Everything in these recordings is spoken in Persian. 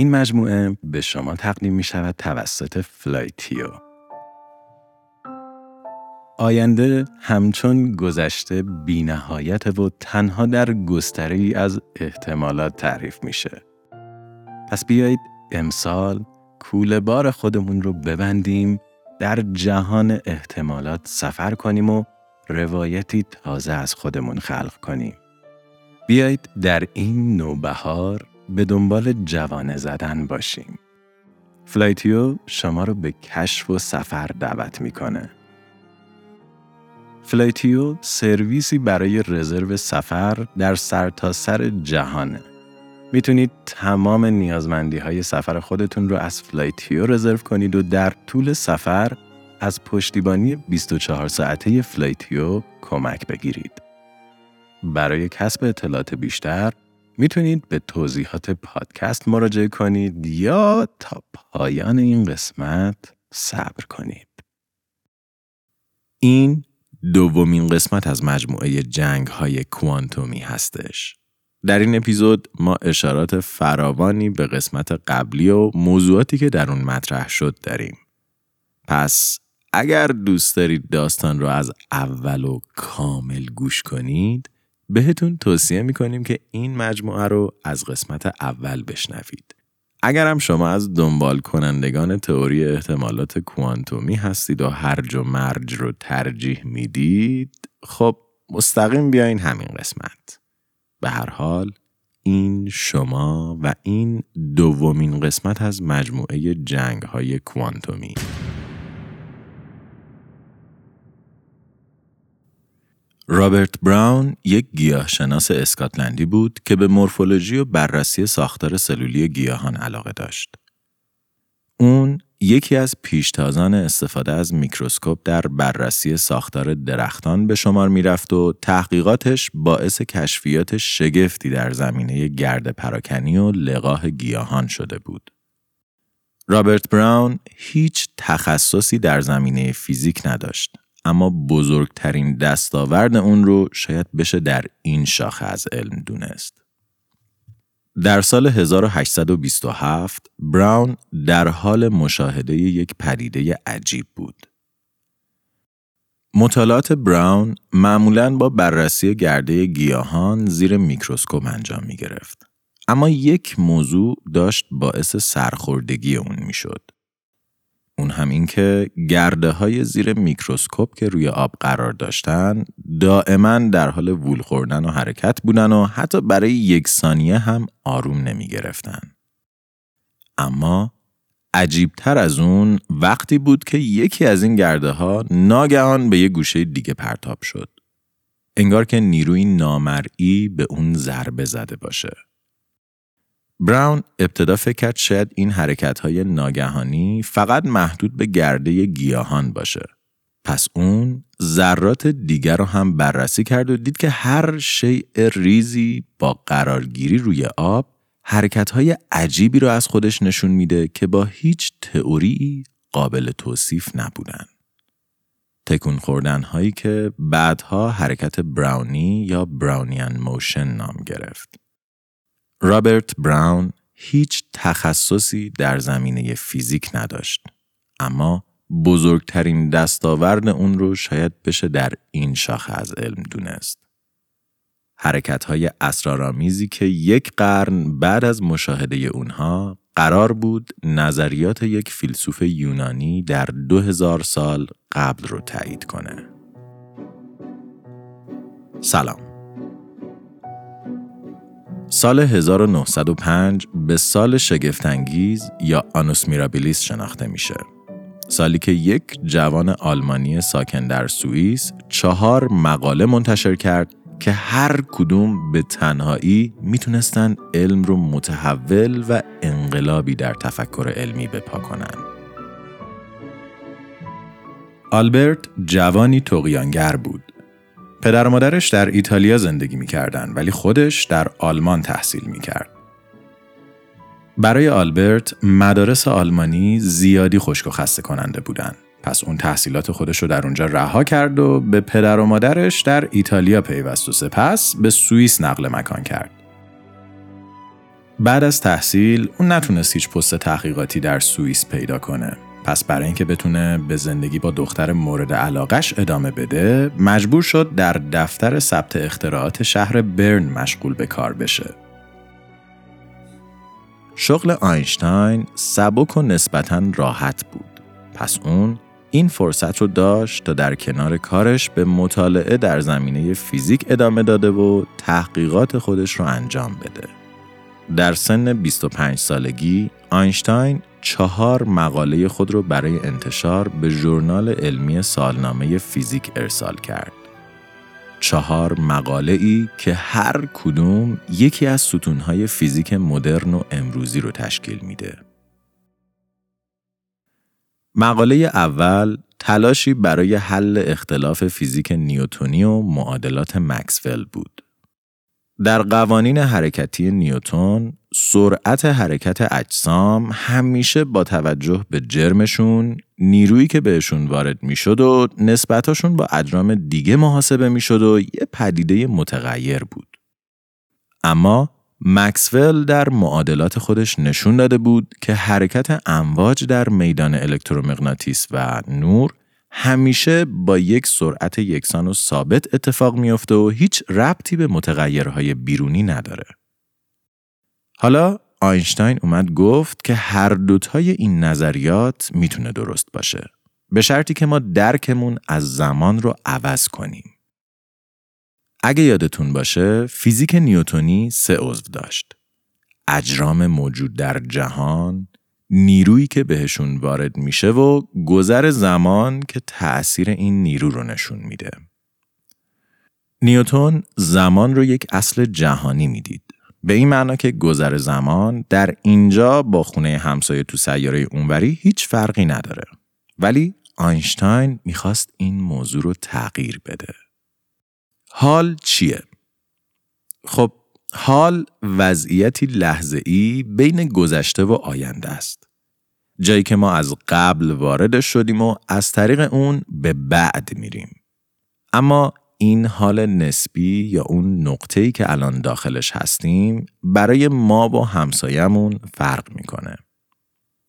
این مجموعه به شما تقدیم می شود توسط فلایتیو. آینده همچون گذشته بینهایت و تنها در گستره‌ی از احتمالات تعریف میشه. پس بیایید امسال کوله بار خودمون رو ببندیم در جهان احتمالات سفر کنیم و روایتی تازه از خودمون خلق کنیم. بیایید در این نوبهار به دنبال جوانه زدن باشیم. فلایتیو شما رو به کشف و سفر دعوت می‌کنه. فلایتیو سرویسی برای رزرو سفر در سرتاسر سر جهانه. می‌تونید تمام نیازمندی های سفر خودتون رو از فلایتیو رزرو کنید و در طول سفر از پشتیبانی 24 ساعته فلایتیو کمک بگیرید. برای کسب اطلاعات بیشتر می‌تونید به توضیحات پادکست مراجعه کنید یا تا پایان این قسمت صبر کنید. این دومین قسمت از مجموعه جنگ های کوانتومی هستش. در این اپیزود ما اشارات فراوانی به قسمت قبلی و موضوعاتی که در اون مطرح شد داریم. پس اگر دوست دارید داستان رو از اول و کامل گوش کنید بهتون توصیه می‌کنیم که این مجموعه رو از قسمت اول بشنوید. اگر هم شما از دنبال کنندگان تئوری احتمالات کوانتومی هستید و هرج و مرج رو ترجیح می‌دید خب مستقیم بیاین همین قسمت. به هر حال این شما و این دومین قسمت از مجموعه جنگ های کوانتومی رابرت براون یک گیاهشناس اسکاتلندی بود که به مورفولوژی و بررسی ساختار سلولی گیاهان علاقه داشت. اون یکی از پیشتازان استفاده از میکروسکوپ در بررسی ساختار درختان به شمار می‌رفت و تحقیقاتش باعث کشفیات شگفتی در زمینه گرده پراکنی و لقاح گیاهان شده بود. رابرت براون هیچ تخصصی در زمینه فیزیک نداشت اما بزرگترین دستاورد اون رو شاید بشه در این شاخه از علم دونست. در سال 1827 براون در حال مشاهده یک پدیده عجیب بود. مطالعات براون معمولاً با بررسی گرده گیاهان زیر میکروسکوپ انجام می گرفت. اما یک موضوع داشت باعث سرخوردگی اون می شد. اون هم این که گرده های زیر میکروسکوپ که روی آب قرار داشتن دائما در حال وول خوردن و حرکت بودن و حتی برای یک ثانیه هم آروم نمی گرفتن. اما عجیبتر از اون وقتی بود که یکی از این گرده ها ناگهان به یه گوشه دیگه پرتاب شد. انگار که نیروی نامرئی به اون ضربه زده باشه. براون ابتدا فکر کرد شاید این حرکت های ناگهانی فقط محدود به گرده گیاهان باشه. پس اون ذرات دیگر رو هم بررسی کرد و دید که هر شیء ریزی با قرارگیری روی آب حرکت های عجیبی رو از خودش نشون میده که با هیچ تئوری قابل توصیف نبودن. تکون خوردن هایی که بعدها حرکت براونی یا Brownian motion نام گرفت. رابرت براون هیچ تخصصی در زمینه فیزیک نداشت اما بزرگترین دستاورد اون رو شاید بشه در این شاخه از علم دونست. حرکت های اسرارآمیزی که یک قرن بعد از مشاهده اونها قرار بود نظریات یک فیلسوف یونانی در دو هزار سال قبل رو تایید کنه. سلام سال 1905 به سال شگفتانگیز یا آنوس میرابیلیس شناخته میشه. سالی که یک جوان آلمانی ساکن در سوئیس چهار مقاله منتشر کرد که هر کدوم به تنهایی می‌تونستن علم رو متحول و انقلابی در تفکر علمی بپا کنن. آلبرت جوانی تقیانگر بود پدر و مادرش در ایتالیا زندگی می‌کردن ولی خودش در آلمان تحصیل می‌کرد. برای آلبرت مدارس آلمانی زیادی خشک و خسته کننده بودن. پس اون تحصیلات خودش رو در اونجا رها کرد و به پدر و مادرش در ایتالیا پیوست و سپس به سوئیس نقل مکان کرد. بعد از تحصیل اون نتونست هیچ پست تحقیقاتی در سوئیس پیدا کنه. پس برای اینکه بتونه به زندگی با دختر مورد علاقش ادامه بده، مجبور شد در دفتر ثبت اختراعات شهر برن مشغول به کار بشه. شغل آینشتاین سبک و نسبتاً راحت بود. پس اون این فرصت رو داشت تا در کنار کارش به مطالعه در زمینه فیزیک ادامه داده و تحقیقات خودش رو انجام بده. در سن 25 سالگی آینشتاین چهار مقاله خود را برای انتشار به ژورنال علمی سالنامه فیزیک ارسال کرد. چهار مقاله ای که هر کدوم یکی از ستونهای فیزیک مدرن و امروزی رو تشکیل میده. مقاله اول تلاشی برای حل اختلاف فیزیک نیوتونی و معادلات مکسول بود. در قوانین حرکتی نیوتون سرعت حرکت اجسام همیشه با توجه به جرمشون نیرویی که بهشون وارد می‌شد و نسبتاشون با اجرام دیگه محاسبه می‌شد و یه پدیده متغیر بود. اما مکسول در معادلات خودش نشون داده بود که حرکت امواج در میدان الکترومغناطیس و نور همیشه با یک سرعت یکسان و ثابت اتفاق میافته و هیچ ربطی به متغیرهای بیرونی نداره. حالا آینشتاین اومد گفت که هر دوتای این نظریات می‌تونه درست باشه. به شرطی که ما درکمون از زمان رو عوض کنیم. اگه یادتون باشه فیزیک نیوتونی سه عضو داشت. اجرام موجود در جهان، نیرویی که بهشون وارد میشه و گذر زمان که تأثیر این نیرو رو نشون میده. نیوتون زمان رو یک اصل جهانی می‌دید. به این معنا که گذر زمان در اینجا با خونه همسایه تو سیاره اونوری هیچ فرقی نداره. ولی آینشتاین می‌خواست این موضوع رو تغییر بده. حال چیه؟ خب حال وضعیتی لحظه ای بین گذشته و آینده است. جایی که ما از قبل وارد شدیم و از طریق اون به بعد میریم. اما این حال نسبی یا اون نقطه‌ای که الان داخلش هستیم برای ما با همسایمون فرق می‌کنه.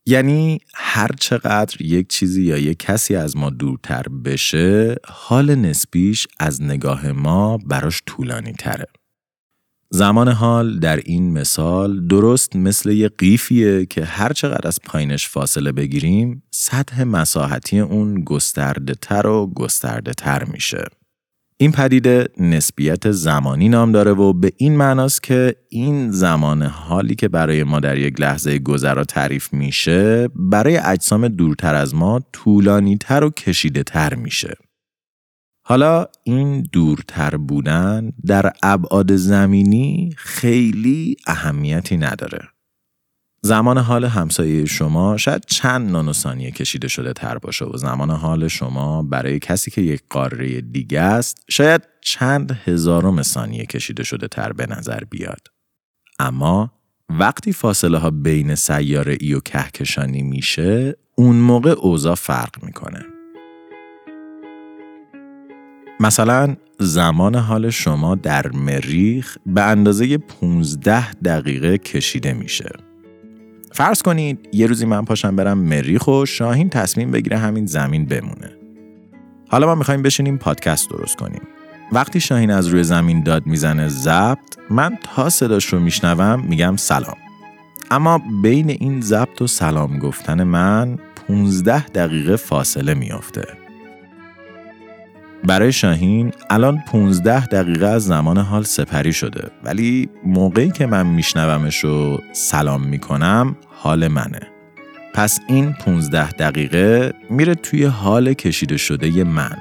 یعنی هر چقدر یک چیزی یا یک کسی از ما دورتر بشه حال نسبیش از نگاه ما براش طولانی تره. زمان حال در این مثال درست مثل یه قیفیه که هر چقدر از پایینش فاصله بگیریم سطح مساحتی اون گسترده تر و گسترده تر میشه. این پدیده نسبیت زمانی نام داره و به این معناست که این زمان حالی که برای ما در یک لحظه گذرا تعریف میشه برای اجسام دورتر از ما طولانی تر و کشیده تر میشه. حالا این دورتر بودن در ابعاد زمینی خیلی اهمیتی نداره. زمان حال همسایه شما شاید چند نانوثانیه کشیده شده تر باشه و زمان حال شما برای کسی که یک قاره دیگه است شاید چند هزارم ثانیه کشیده شده تر به نظر بیاد. اما وقتی فاصله ها بین سیاره ای و کهکشانی میشه اون موقع اوضاع فرق می‌کنه. مثلا زمان حال شما در مریخ به اندازه 15 دقیقه کشیده میشه. فرض کنید یه روزی من پاشم برم مریخ و شاهین تصمیم بگیره همین زمین بمونه. حالا ما می‌خوایم بشینیم پادکست درست کنیم. وقتی شاهین از روی زمین داد می‌زنه ضبط من تا صداش رو میشنوم میگم سلام. اما بین این ضبط و سلام گفتن من 15 دقیقه فاصله میافته. برای شاهین الان 15 دقیقه از زمان حال سپری شده. ولی موقعی که من میشنومش و سلام می‌کنم حال منه. پس این 15 دقیقه میره توی حال کشیده شده من.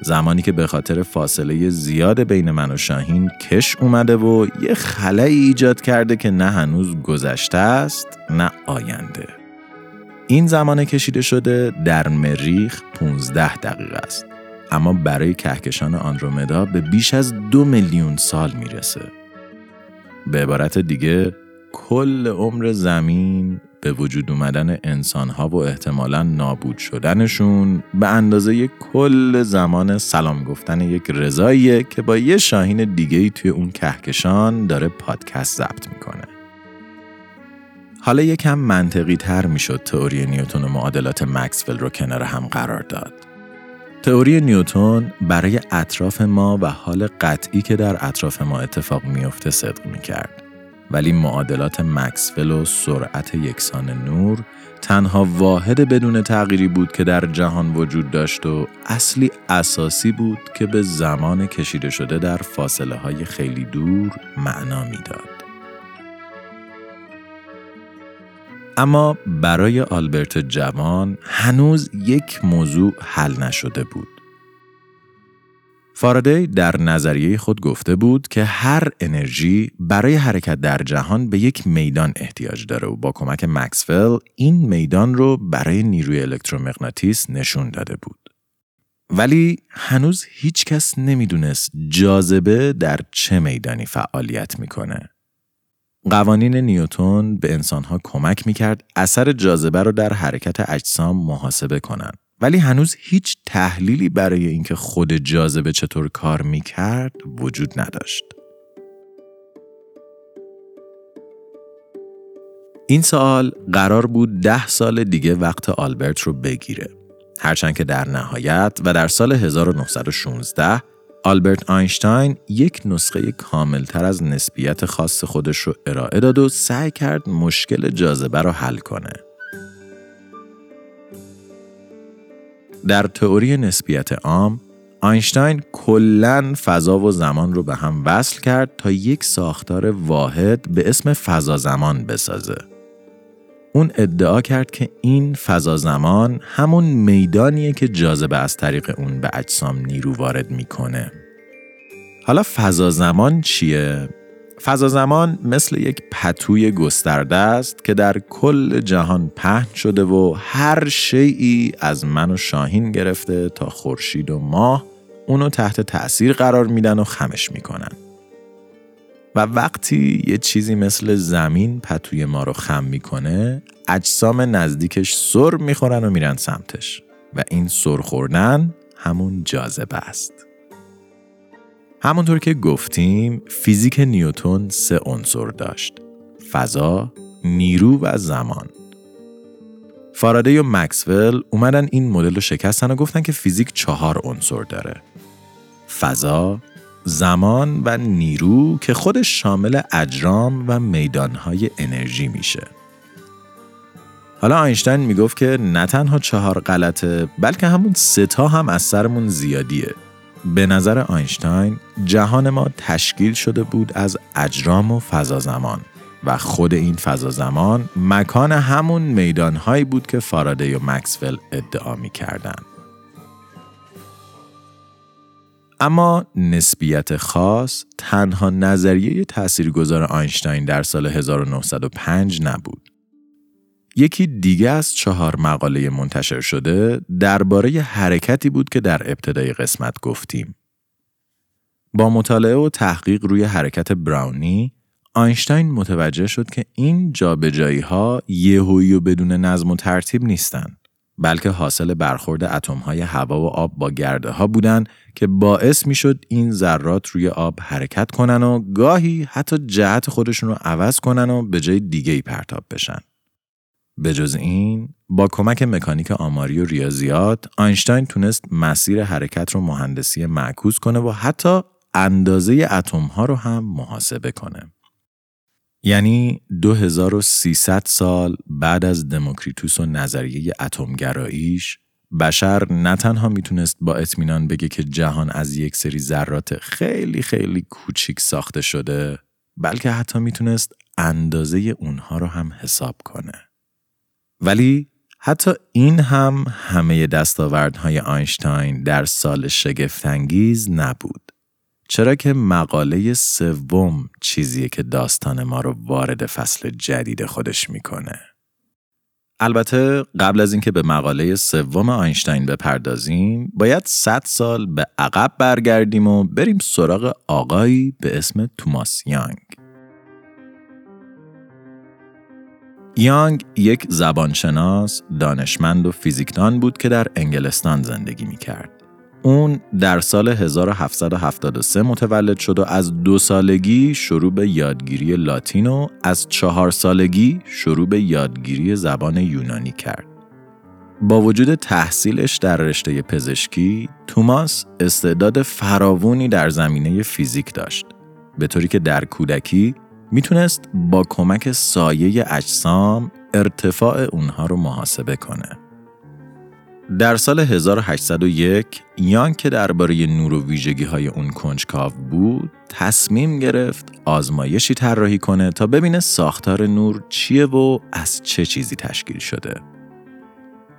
زمانی که به خاطر فاصله زیاد بین من و شاهین کش اومده و یه خلایی ایجاد کرده که نه هنوز گذشته است نه آینده. این زمان کشیده شده در مریخ 15 دقیقه است. اما برای کهکشان آندرومدا به بیش از دو میلیون سال می‌رسه. به عبارت دیگه کل عمر زمین به وجود اومدن انسانها و احتمالا نابود شدنشون به اندازه کل زمان سلام گفتن یک رضاییه که با یه شاهین دیگه توی اون کهکشان داره پادکست ضبط می‌کنه. حالا یکم منطقی تر می‌شد تئوری نیوتن و معادلات مکسول رو کنار هم قرار داد. تئوری نیوتن برای اطراف ما و حال قطعی که در اطراف ما اتفاق میافته صدق می‌کرد. ولی معادلات مکسول و سرعت یکسان نور تنها واحد بدون تغییری بود که در جهان وجود داشت و اصلی اساسی بود که به زمان کشیده شده در فاصله های خیلی دور معنا می‌داد. اما برای آلبرت جوان هنوز یک موضوع حل نشده بود. فارادی در نظریه خود گفته بود که هر انرژی برای حرکت در جهان به یک میدان احتیاج داره و با کمک مکسول این میدان رو برای نیروی الکترومغناطیس نشون داده بود. ولی هنوز هیچ کس نمی‌دونست جاذبه در چه میدانی فعالیت می‌کنه. قوانین نیوتون به انسانها کمک می‌کرد اثر جاذبه رو در حرکت اجسام محاسبه کنند. ولی هنوز هیچ تحلیلی برای اینکه خود جاذبه چطور کار می‌کرد وجود نداشت. این سوال قرار بود ده سال دیگه وقت آلبرت رو بگیره. هرچند که در نهایت و در سال 1916 آلبرت آینشتاین یک نسخه کاملتر از نسبیت خاص خودش رو ارائه داد و سعی کرد مشکل جاذبه رو حل کنه. در تئوری نسبیت عام آینشتاین کلا فضا و زمان رو به هم وصل کرد تا یک ساختار واحد به اسم فضا زمان بسازه. اون ادعا کرد که این فضا زمان همون میدانیه که جاذبه از طریق اون به اجسام نیرو وارد می‌کنه. حالا فضا زمان چیه؟ فضا زمان مثل یک پتوی گسترده است که در کل جهان پهن شده و هر شیعی از من و شاهین گرفته تا خورشید و ماه اونو تحت تأثیر قرار میدن و خمش می‌کنن. و وقتی یه چیزی مثل زمین پتوی ما رو خم می‌کنه اجسام نزدیکش سر می‌خورن و میرن سمتش و این سر خوردن همون جاذبه است. همونطور که گفتیم فیزیک نیوتون سه عنصر داشت فضا، نیرو و زمان فارادی و مکسول اومدن این مدل رو شکستن و گفتن که فیزیک چهار عنصر داره فضا، زمان و نیرو که خودش شامل اجرام و میدانهای انرژی میشه. حالا آینشتین می‌گفت که نه تنها چهار غلطه بلکه همون سه تا هم از سرمون زیادیه. به نظر آینشتاین جهان ما تشکیل شده بود از اجرام و فضا زمان و خود این فضا زمان مکان همون میدانهایی بود که فارادی و مکسول ادعا می اما نسبیت خاص تنها نظریه تاثیرگذار آینشتاین در سال 1905 نبود. یکی دیگه از چهار مقاله منتشر شده درباره حرکتی بود که در ابتدای قسمت گفتیم. با مطالعه و تحقیق روی حرکت براونی، آینشتاین متوجه شد که این جابجایی ها یهویی و بدون نظم و ترتیب نیستند. بلکه حاصل برخورد اتم های هوا و آب با گرده ها بودن که باعث می شد این ذرات روی آب حرکت کنن و گاهی حتی جهت خودشون رو عوض کنن و به جای دیگه ای پرتاب بشن. به جز این با کمک مکانیک آماری و ریاضیات آینشتاین تونست مسیر حرکت رو مهندسی معکوس کنه و حتی اندازه اتم ها رو هم محاسبه کنه. یعنی 2300 سال بعد از دموکریتوس و نظریه اتمگراییش بشر نه تنها می‌تونست با اطمینان بگه که جهان از یک سری ذرات خیلی خیلی کوچیک ساخته شده بلکه حتی می‌تونست اندازه اونها رو هم حساب کنه. ولی حتی این هم همه دستاوردهای آینشتاین در سال شگفتانگیز نبود. چرا که مقاله سوم چیزیه که داستان ما رو وارد فصل جدید خودش می‌کنه. البته قبل از اینکه به مقاله سوم آینشتاین بپردازیم باید 100 سال به عقب برگردیم و بریم سراغ آقایی به اسم توماس یانگ. یانگ یک زبانشناس، دانشمند و فیزیکدان بود که در انگلستان زندگی می کرد. اون در سال 1773 متولد شد و از دو سالگی شروع به یادگیری لاتین و از چهار سالگی شروع به یادگیری زبان یونانی کرد. با وجود تحصیلش در رشته پزشکی، توماس استعداد فراوونی در زمینه فیزیک داشت. به طوری که در کودکی می‌تونست با کمک سایه اجسام ارتفاع اونها رو محاسبه کنه. در سال 1801 یان که درباره نور و ویژگی های اون کنجکاو بود تصمیم گرفت آزمایشی طراحی کنه تا ببینه ساختار نور چیه و از چه چیزی تشکیل شده.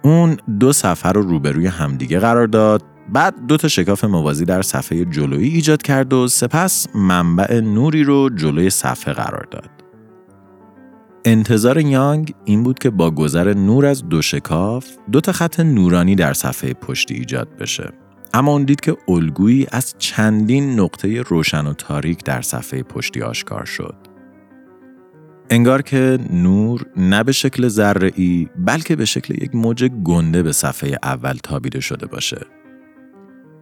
اون دو صفحه رو روبروی همدیگه قرار داد بعد دو تا شکاف موازی در صفحه جلویی ایجاد کرد و سپس منبع نوری رو جلوی صفحه قرار داد. انتظار یانگ این بود که با گذر نور از دو شکاف دو تا خط نورانی در صفحه پشتی ایجاد بشه. اما اون دید که الگویی از چندین نقطه روشن و تاریک در صفحه پشتی آشکار شد. انگار که نور نه به شکل ذره بلکه به شکل یک موج گنده به صفحه اول تابیده شده باشه.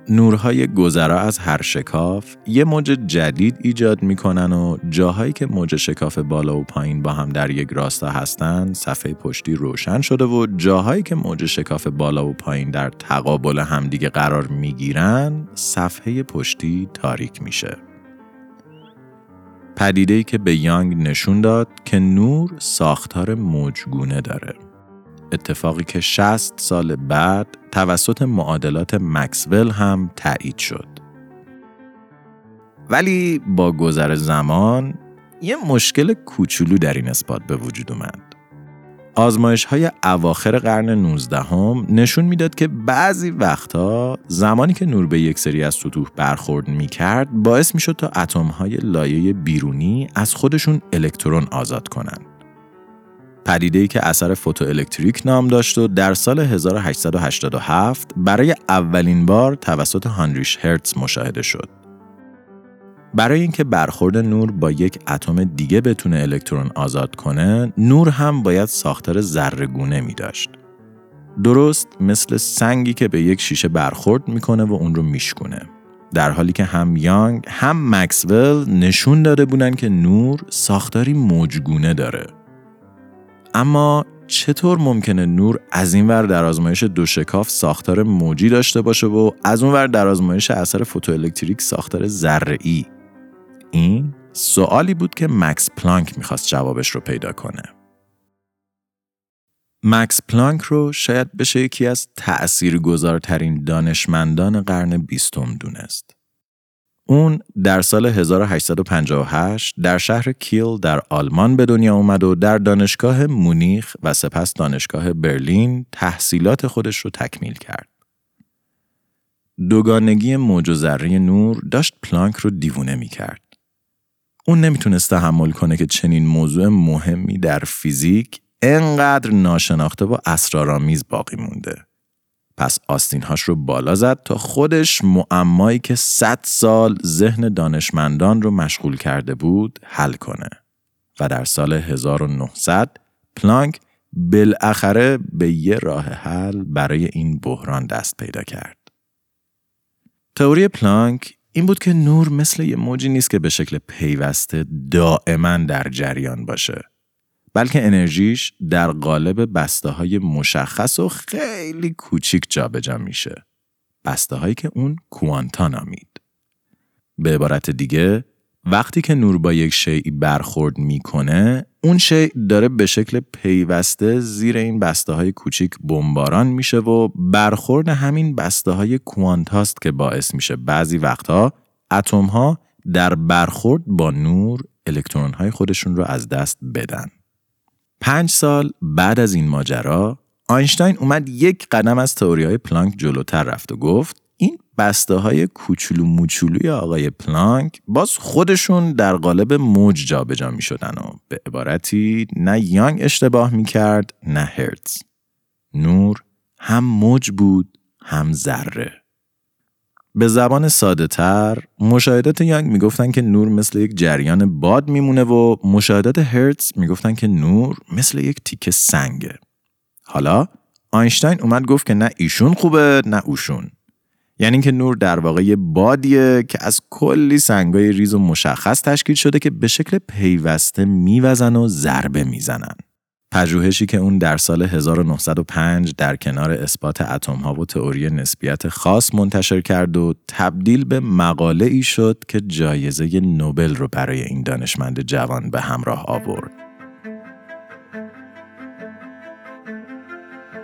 نورهای گذرا از هر شکاف یه موج جدید ایجاد می‌کنن و جاهایی که موج شکاف بالا و پایین با هم در یک راستا هستن صفحه پشتی روشن شده و جاهایی که موج شکاف بالا و پایین در تقابل همدیگه قرار می‌گیرن صفحه پشتی تاریک میشه. پدیده که به یانگ نشون داد که نور ساختار موجگونه داره. اتفاقی که 60 سال بعد توسط معادلات مکسول هم تایید شد. ولی با گذر زمان یه مشکل کوچولو در این اثبات به وجود اومد. آزمایش های اواخر قرن 19 هم نشون می‌داد که بعضی وقتها زمانی که نور به یک سری از سطوح برخورد می کرد باعث می شد تا اتم های لایه بیرونی از خودشون الکترون آزاد کنند. پدیده که اثر فوتوالکتریک نام داشت و در سال 1887 برای اولین بار توسط هانریش هرتز مشاهده شد. برای اینکه برخورد نور با یک اتم دیگه بتونه الکترون آزاد کنه، نور هم باید ساختار ذرهگونه می داشت. درست مثل سنگی که به یک شیشه برخورد می‌کنه و اون رو میشکونه. در حالی که هم یانگ هم مکسول نشون داده بودن که نور ساختاری موجگونه داره. اما چطور ممکنه نور از این ور در آزمایش دو شکاف ساختار موجی داشته باشه و از اون ور در آزمایش اثر فوتوالکتریک ساختار ذره این سوالی بود که مکس پلانک می‌خواست جوابش رو پیدا کنه. مکس پلانک رو شاید بشه یکی از تأثیرگذارترین دانشمندان قرن بیستم دونست. اون در سال 1858 در شهر کیل در آلمان به دنیا اومد و در دانشگاه مونیخ و سپس دانشگاه برلین تحصیلات خودش رو تکمیل کرد. دوگانگی موج و ذره نور داشت پلانک رو دیوونه می کرد. اون نمی‌تونست تحمل کنه که چنین موضوع مهمی در فیزیک انقدر ناشناخته و اسرارآمیز باقی مونده. پس آستینهاش رو بالا زد تا خودش معمایی که 100 سال ذهن دانشمندان رو مشغول کرده بود حل کنه و در سال 1900 پلانک بالاخره به یه راه حل برای این بحران دست پیدا کرد. تئوری پلانک این بود که نور مثل یه موجی نیست که به شکل پیوسته دائما در جریان باشه بلکه انرژیش در قالب بسته های مشخص و خیلی کوچیک جابجا میشه. بسته هایی که اون کوانتا نامید. به عبارت دیگه وقتی که نور با یک شیعی برخورد می‌کنه اون شیء داره به شکل پیوسته زیر این بسته های کوچیک بمباران میشه و برخورد همین بسته های کوانتاست که باعث میشه بعضی وقتها اتم ها در برخورد با نور الکترون های خودشون رو از دست بدن. پنج سال بعد از این ماجرا آینشتاین اومد یک قدم از تئوری های پلانک جلوتر رفت و گفت این بسته های کوچولو موچولوی آقای پلانک باز خودشون در قالب موج جابجا می شدن و به عبارتی نه یانگ اشتباه می کرد نه هرتز. نور هم موج بود هم ذره. به زبان ساده تر مشاهدات یانگ می‌گفتن که نور مثل یک جریان باد میمونه و مشاهدات هرتز می‌گفتن که نور مثل یک تیکه سنگه حالا آینشتاین اومد گفت که نه ایشون خوبه نه اوشون یعنی که نور در واقع یه بادیه که از کلی سنگای ریز و مشخص تشکیل شده که به شکل پیوسته میوزن و ضربه می‌زنن. پژوهشی که اون در سال 1905 در کنار اثبات اتم ها و تئوری نسبیت خاص منتشر کرد و تبدیل به مقاله ای شد که جایزه نوبل رو برای این دانشمند جوان به همراه آورد.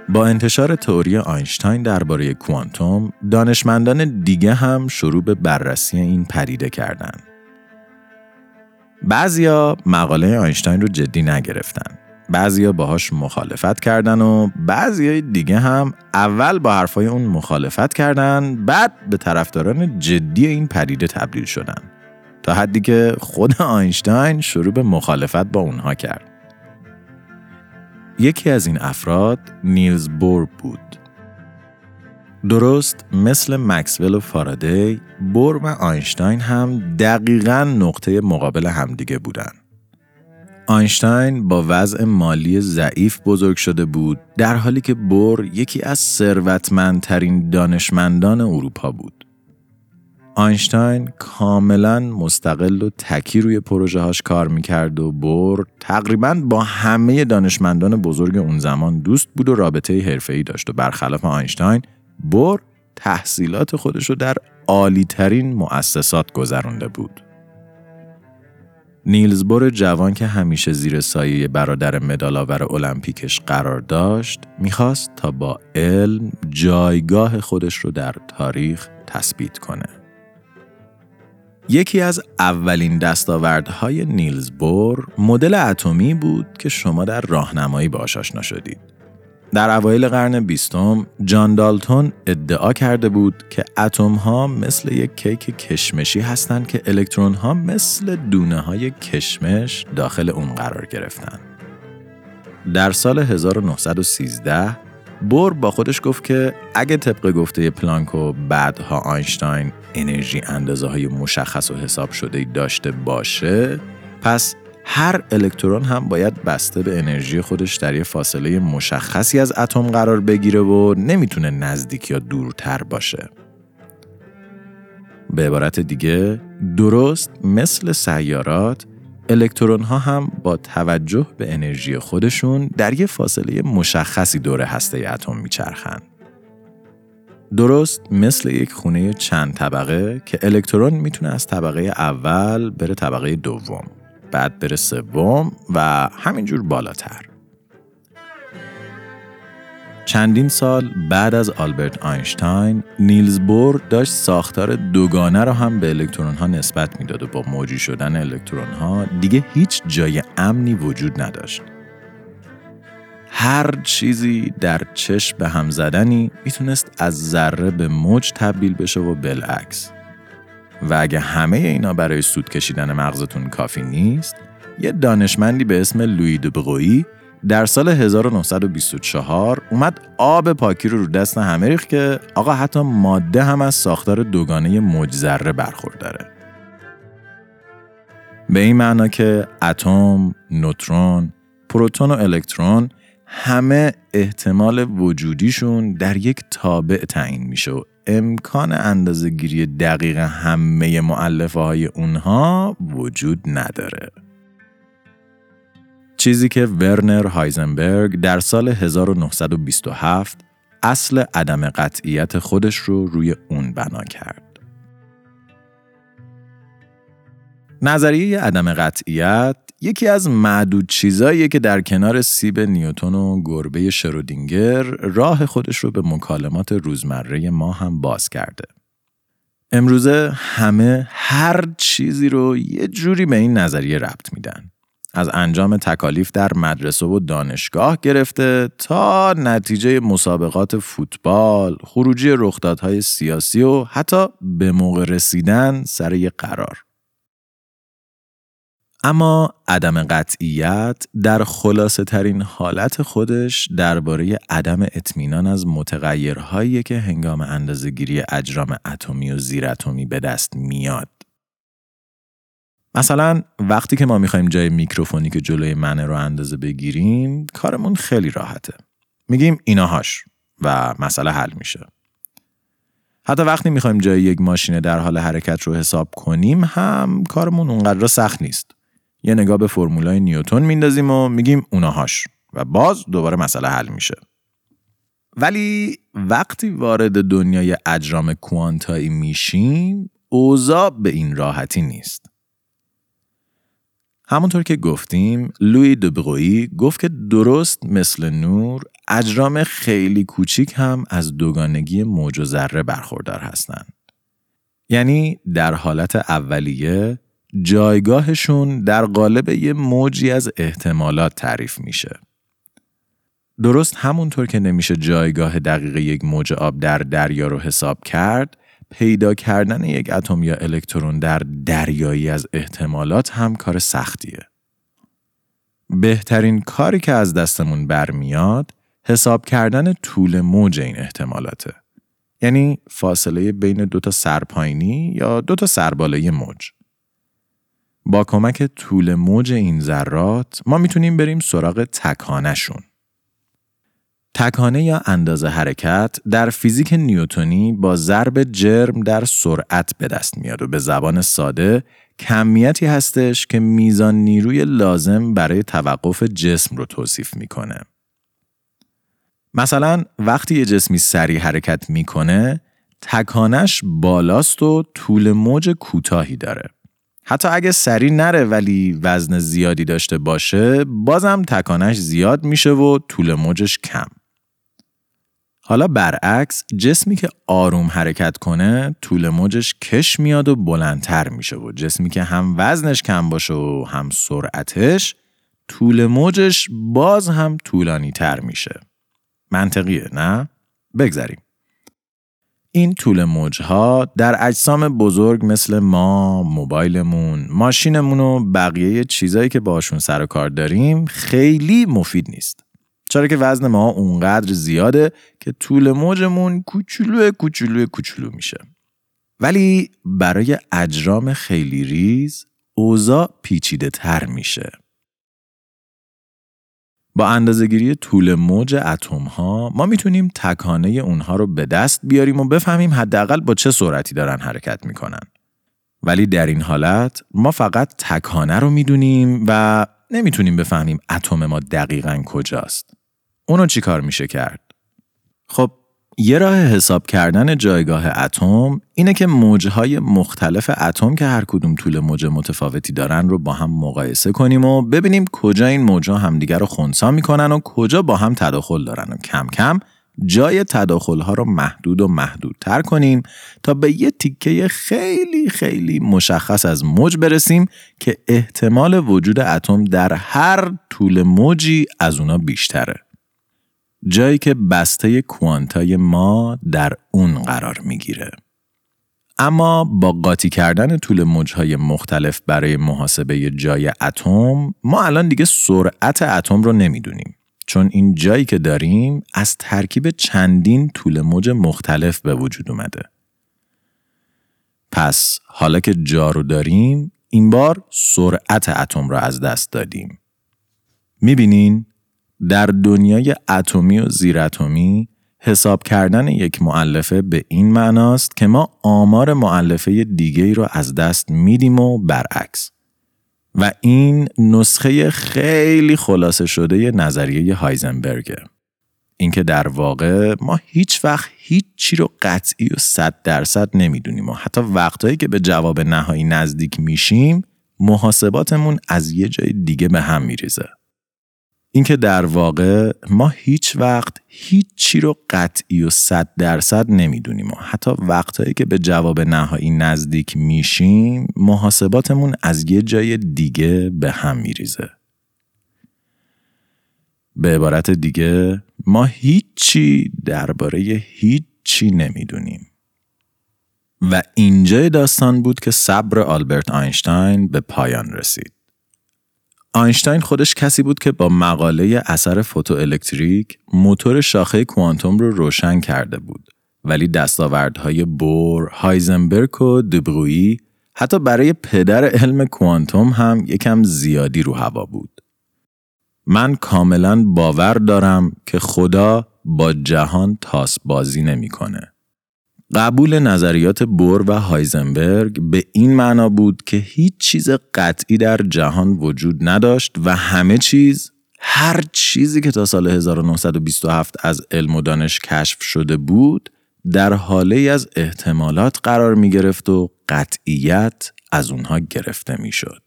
با انتشار تئوری آینشتاین درباره کوانتوم، دانشمندان دیگه هم شروع به بررسی این پدیده کردند. بعضیا مقاله آینشتاین رو جدی نگرفتن. بعضیا باهاش مخالفت کردن و بعضی دیگه هم اول با حرفای اون مخالفت کردن بعد به طرفداران جدی این پدیده تبدیل شدن. تا حدی که خود آینشتاین شروع به مخالفت با اونها کرد. یکی از این افراد نیلز بور بود. درست مثل مکسول و فارادی بور و آینشتاین هم دقیقا نقطه مقابل همدیگه بودند. آینشتاین با وضع مالی ضعیف بزرگ شده بود در حالی که بور یکی از ثروتمندترین دانشمندان اروپا بود. آینشتاین کاملا مستقل و تکی روی پروژه هاش کار می‌کرد و بور تقریبا با همه دانشمندان بزرگ اون زمان دوست بود و رابطه حرفه‌ای داشت و برخلاف آینشتاین بور تحصیلات خودش رو در عالیترین مؤسسات گذرانده بود. نیلز بور جوان که همیشه زیر سایه برادر مدالآور المپیکش قرار داشت می‌خواست تا با علم جایگاه خودش رو در تاریخ تثبیت کنه. یکی از اولین دستاوردهای نیلز بور مدل اتمی بود که شما در راهنمایی باش آشنا شدید. در اوایل قرن بیستم جان دالتون ادعا کرده بود که اتم ها مثل یک کیک کشمشی هستند که الکترون ها مثل دونه های کشمش داخل اون قرار گرفتن. در سال 1913 بور با خودش گفت که اگه طبق گفته پلانک و بعدها آینشتاین انرژی اندازه های مشخص و حساب شده داشته باشه پس هر الکترون هم باید بسته به انرژی خودش در یه فاصله مشخصی از اتم قرار بگیره و نمی‌تونه نزدیک یا دورتر باشه. به عبارت دیگه درست مثل سیارات الکترون ها هم با توجه به انرژی خودشون در یه فاصله مشخصی دور هسته اتم میچرخن. درست مثل یک خونه چند طبقه که الکترون می‌تونه از طبقه اول بره طبقه دوم. بعد بره سوم و همینجور بالاتر. چندین سال بعد از آلبرت آینشتاین نیلز بور داشت ساختار دوگانه را هم به الکترون ها نسبت می‌داد و با موجی شدن الکترون ها دیگه هیچ جای امنی وجود نداشت. هر چیزی در چشم به هم زدنی می‌تونست از ذره به موج تبدیل بشه و بالعکس. و اگه همه اینا برای سود کشیدن مغزتون کافی نیست یه دانشمندی به اسم لوی دبغویی در سال 1924 اومد آب پاکی رو رو دست همه ریخت که آقا حتی ماده هم از ساختار دوگانه مجذره برخورداره به این معنا که اتم، نوترون، پروتون و الکترون همه احتمال وجودیشون در یک تابع تعیین میشه و امکان اندازه گیری دقیق همه معلفه های اونها وجود نداره. چیزی که ورنر هایزنبرگ در سال 1927 اصل عدم قطعیت خودش رو روی اون بنا کرد. نظریه عدم قطعیت یکی از معدود چیزاییه که در کنار سیب نیوتون و گربه شرودینگر راه خودش رو به مکالمات روزمره ما هم باز کرده. امروزه همه هر چیزی رو یه جوری به این نظریه ربط میدن. از انجام تکالیف در مدرسه و دانشگاه گرفته تا نتیجه مسابقات فوتبال، خروجی رخدادهای سیاسی و حتی به موقع رسیدن سر یه قرار. اما عدم قطعیت در خلاصه ترین حالت خودش درباره عدم اطمینان از متغیرهایی که هنگام اندازهگیری اجرام اتمی و زیراتمی به دست میاد. مثلا وقتی که ما می‌خوایم جای میکروفونی که جلوی منه رو اندازه بگیریم کارمون خیلی راحته. میگیم ایناهاش و مسئله حل میشه. حتی وقتی می‌خوایم جای یک ماشین در حال حرکت رو حساب کنیم هم کارمون اونقدر سخت نیست. یه نگاه به فرمولای نیوتن میندازیم و میگیم اوناهاش و باز دوباره مسئله حل میشه. ولی وقتی وارد دنیای اجرام کوانتایی میشیم اوضاع به این راحتی نیست. همونطور که گفتیم لوی دبرویی گفت که درست مثل نور اجرام خیلی کوچیک هم از دوگانگی موج و ذره برخوردار هستند. یعنی در حالت اولیه جایگاهشون در قالب یه موجی از احتمالات تعریف میشه. درست همونطور که نمیشه جایگاه دقیق یک موج آب در دریا رو حساب کرد، پیدا کردن یک اتم یا الکترون در دریایی از احتمالات هم کار سختیه. بهترین کاری که از دستمون برمیاد حساب کردن طول موج این احتمالاته. یعنی فاصله بین دو تا سرپایینی یا دو تا سربالای موج. با کمک طول موج این ذرات ما می‌تونیم بریم سراغ تکانشون. تکانه یا اندازه حرکت در فیزیک نیوتونی با ضرب جرم در سرعت به دست میاد و به زبان ساده کمیتی هستش که میزان نیروی لازم برای توقف جسم رو توصیف می‌کنه. مثلا وقتی یه جسمی سریع حرکت می‌کنه تکانش بالاست و طول موج کوتاهی داره. حتی اگه سری نره ولی وزن زیادی داشته باشه بازم تکانش زیاد میشه و طول موجش کم. حالا برعکس جسمی که آروم حرکت کنه طول موجش کش میاد و بلندتر میشه و جسمی که هم وزنش کم باشه و هم سرعتش طول موجش باز هم طولانی تر میشه. منطقیه نه؟ بگذریم. این طول موجها در اجسام بزرگ مثل ما، موبایلمون، ماشینمون و بقیه چیزایی که باشون سر و کار داریم خیلی مفید نیست. چرا که وزن ما اونقدر زیاده که طول موجمون کوچولو کوچولو کوچولو میشه. ولی برای اجرام خیلی ریز اوضاع پیچیده تر میشه. با اندازهگیری طول موج اتم ها ما می‌تونیم تکانه اونها رو به دست بیاریم و بفهمیم حداقل با چه سرعتی دارن حرکت می‌کنن. ولی در این حالت ما فقط تکانه رو می‌دونیم و نمی‌تونیم بفهمیم اتم ما دقیقا کجاست. اونو چی کار میشه کرد؟ خب یه راه حساب کردن جایگاه اتم اینه که موجهای مختلف اتم که هر کدوم طول موج متفاوتی دارن رو با هم مقایسه کنیم و ببینیم کجا این موجها همدیگر رو خونسا می‌کنن و کجا با هم تداخل دارن و کم کم جای تداخل ها رو محدود و محدودتر کنیم تا به یه تیکه خیلی خیلی مشخص از موج برسیم که احتمال وجود اتم در هر طول موجی از اونا بیشتره. جایی که بسته کوانتای ما در اون قرار می‌گیره. اما با قاطی کردن طول موجهای مختلف برای محاسبه جای اتم ما الان دیگه سرعت اتم رو نمی‌دونیم چون این جایی که داریم از ترکیب چندین طول موج مختلف به وجود اومده. پس حالا که جا رو داریم این بار سرعت اتم رو از دست دادیم. می‌بینین در دنیای اتمی و زیراتمی حساب کردن یک معلفه به این معناست که ما آمار معلفه دیگه ای رو از دست میدیم و برعکس. و این نسخه خیلی خلاصه شده نظریه هایزنبرگه اینکه در واقع ما هیچ وقت هیچی رو قطعی و صد درصد نمی‌دونیم و حتی وقتهایی که به جواب نهایی نزدیک میشیم محاسباتمون از یه جای دیگه به هم میریزه. اینکه در واقع ما هیچ وقت هیچی رو قطعی و صد درصد نمی‌دونیم و حتی وقتهایی که به جواب نهایی نزدیک میشیم محاسباتمون از یه جای دیگه به هم میریزه. به عبارت دیگه ما هیچی درباره هیچی نمی‌دونیم. و اینجای داستان بود که صبر آلبرت آینشتاین به پایان رسید. آینشتاین خودش کسی بود که با مقاله اثر فوتوالکتریک موتور شاخه کوانتوم رو روشن کرده بود ولی دستاوردهای بور، هایزنبرگ و دبرویی حتی برای پدر علم کوانتوم هم یکم زیادی رو هوا بود. من کاملا باور دارم که خدا با جهان تاس بازی نمی‌کنه. قبول نظریات بور و هایزنبرگ به این معنا بود که هیچ چیز قطعی در جهان وجود نداشت و همه چیز هر چیزی که تا سال 1927 از علم و دانش کشف شده بود در حاله از احتمالات قرار می گرفت و قطعیت از اونها گرفته می شد.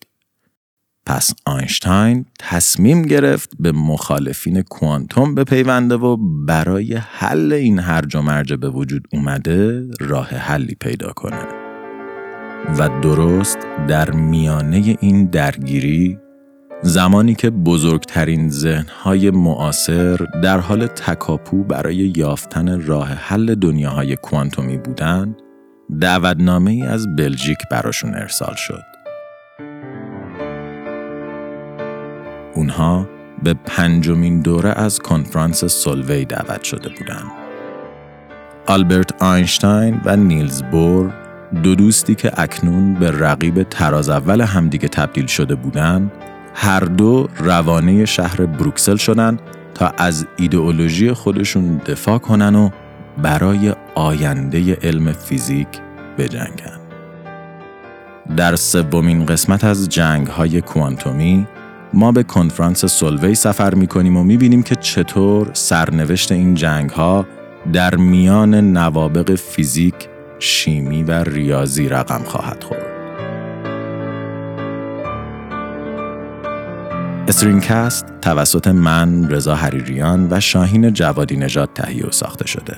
پس آینشتاین تصمیم گرفت به مخالفین کوانتوم بپیونده و برای حل این هرج و مرج به وجود اومده راه حلی پیدا کنه. و درست در میانه این درگیری زمانی که بزرگترین ذهنهای معاصر در حال تکاپو برای یافتن راه حل دنیاهای کوانتومی بودند، دعوتنامه ای از بلژیک براشون ارسال شد. اونها به پنجمین دوره از کنفرانس سولوی دعوت شده بودند. آلبرت آینشتاین و نیلز بور دو دوستی که اکنون به رقیب تراز اول همدیگه تبدیل شده بودند هر دو روانه شهر بروکسل شدن تا از ایدئولوژی خودشون دفاع کنن و برای آینده علم فیزیک بجنگن. در سومین قسمت از جنگ های کوانتومی ما به کنفرانس سولوی سفر می کنیم و می بینیم که چطور سرنوشت این جنگ ها در میان نوابق فیزیک، شیمی و ریاضی رقم خواهد خورد. استرینکست توسط من رضا حریریان و شاهین جوادی نژاد تهیه و ساخته شده.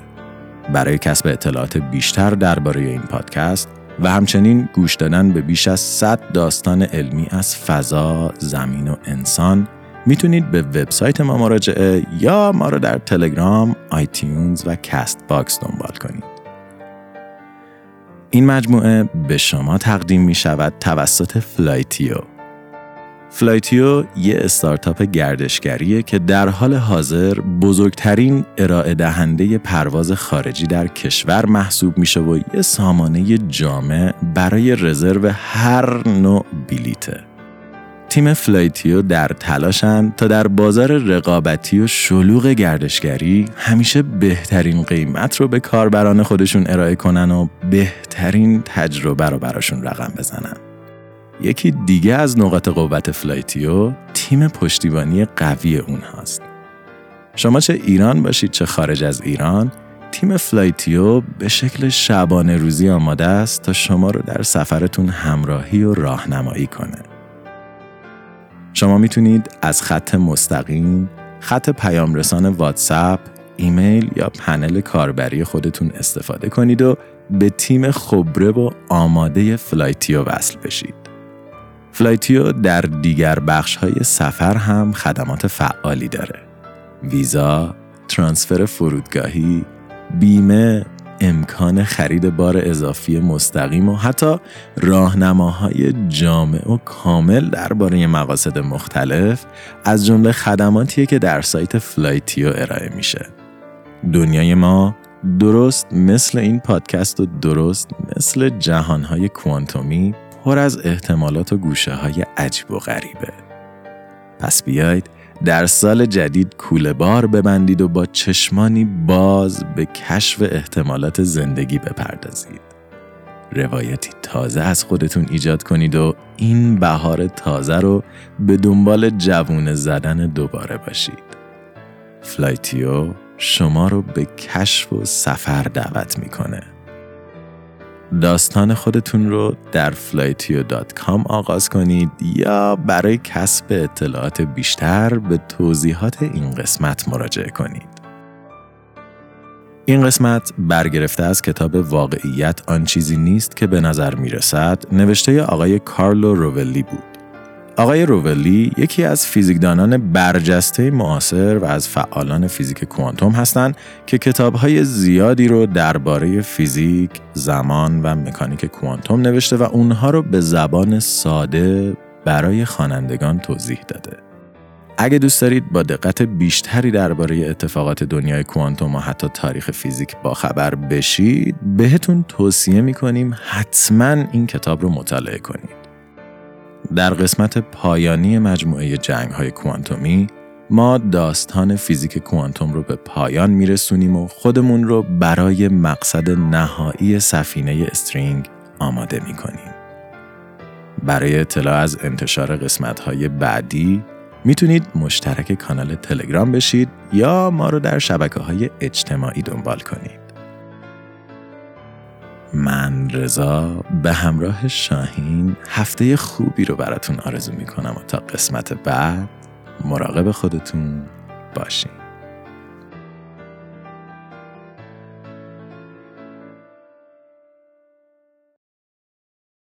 برای کسب اطلاعات بیشتر درباره این پادکست و همچنین گوش دادن به بیش از 100 داستان علمی از فضا، زمین و انسان می‌تونید به وبسایت ما مراجعه یا ما رو در تلگرام، iTunes و Castbox دنبال کنید. این مجموعه به شما تقدیم می شود توسط فلایتیو فلایتیو یه استارتاپ گردشگریه که در حال حاضر بزرگترین ارائه دهنده پرواز خارجی در کشور محسوب میشه و یه سامانه جامع برای رزرو هر نوع بلیته. تیم فلایتیو در تلاشن تا در بازار رقابتی و شلوغ گردشگری همیشه بهترین قیمت رو به کاربران خودشون ارائه کنن و بهترین تجربه رو براشون رقم بزنن. یکی دیگه از نقاط قوت فلایتیو تیم پشتیبانی قوی اون هست. شما چه ایران باشید چه خارج از ایران تیم فلایتیو به شکل شبانه روزی آماده است تا شما رو در سفرتون همراهی و راهنمایی کنه. شما می‌تونید از خط مستقیم، خط پیام رسان واتساپ، ایمیل یا پنل کاربری خودتون استفاده کنید و به تیم خبره و آماده فلایتیو وصل بشید. فلایتیو در دیگر بخش های سفر هم خدمات فعالی داره. ویزا، ترانسفر فرودگاهی، بیمه، امکان خرید بار اضافی مستقیم و حتی راهنماهای جامع و کامل درباره مقاصد مختلف از جمله خدماتیه که در سایت فلایتیو ارائه میشه. دنیای ما درست مثل این پادکست و درست مثل جهانهای کوانتومی پر از احتمالات و گوشه های عجیب و غریبه. پس بیایید در سال جدید کوله بار ببندید و با چشمانی باز به کشف احتمالات زندگی بپردازید. روایتی تازه از خودتون ایجاد کنید و این بهار تازه رو به دنبال جوونه زدن دوباره باشید. فلایتیو شما رو به کشف و سفر دعوت می‌کنه. داستان خودتون رو در flytio.com آغاز کنید یا برای کسب اطلاعات بیشتر به توضیحات این قسمت مراجعه کنید. این قسمت برگرفته از کتاب واقعیت آن چیزی نیست که به نظر می رسد نوشته آقای کارلو روولی بود. آقای روولی یکی از فیزیکدانان برجسته معاصر و از فعالان فیزیک کوانتوم هستند که کتابهای زیادی رو درباره فیزیک، زمان و مکانیک کوانتوم نوشته و اونها رو به زبان ساده برای خوانندگان توضیح داده. اگه دوست دارید با دقت بیشتری درباره اتفاقات دنیای کوانتوم و حتی تاریخ فیزیک با خبر بشید، بهتون توصیه می‌کنیم حتما این کتاب رو مطالعه کنید. در قسمت پایانی مجموعه جنگ های کوانتومی ما داستان فیزیک کوانتوم رو به پایان میرسونیم و خودمون رو برای مقصد نهایی سفینه استرینگ آماده می‌کنیم. برای اطلاع از انتشار قسمت های بعدی می‌تونید مشترک کانال تلگرام بشید یا ما رو در شبکه های اجتماعی دنبال کنید. من رضا به همراه شاهین هفته خوبی رو براتون آرزو می‌کنم و تا قسمت بعد مراقب خودتون باشین.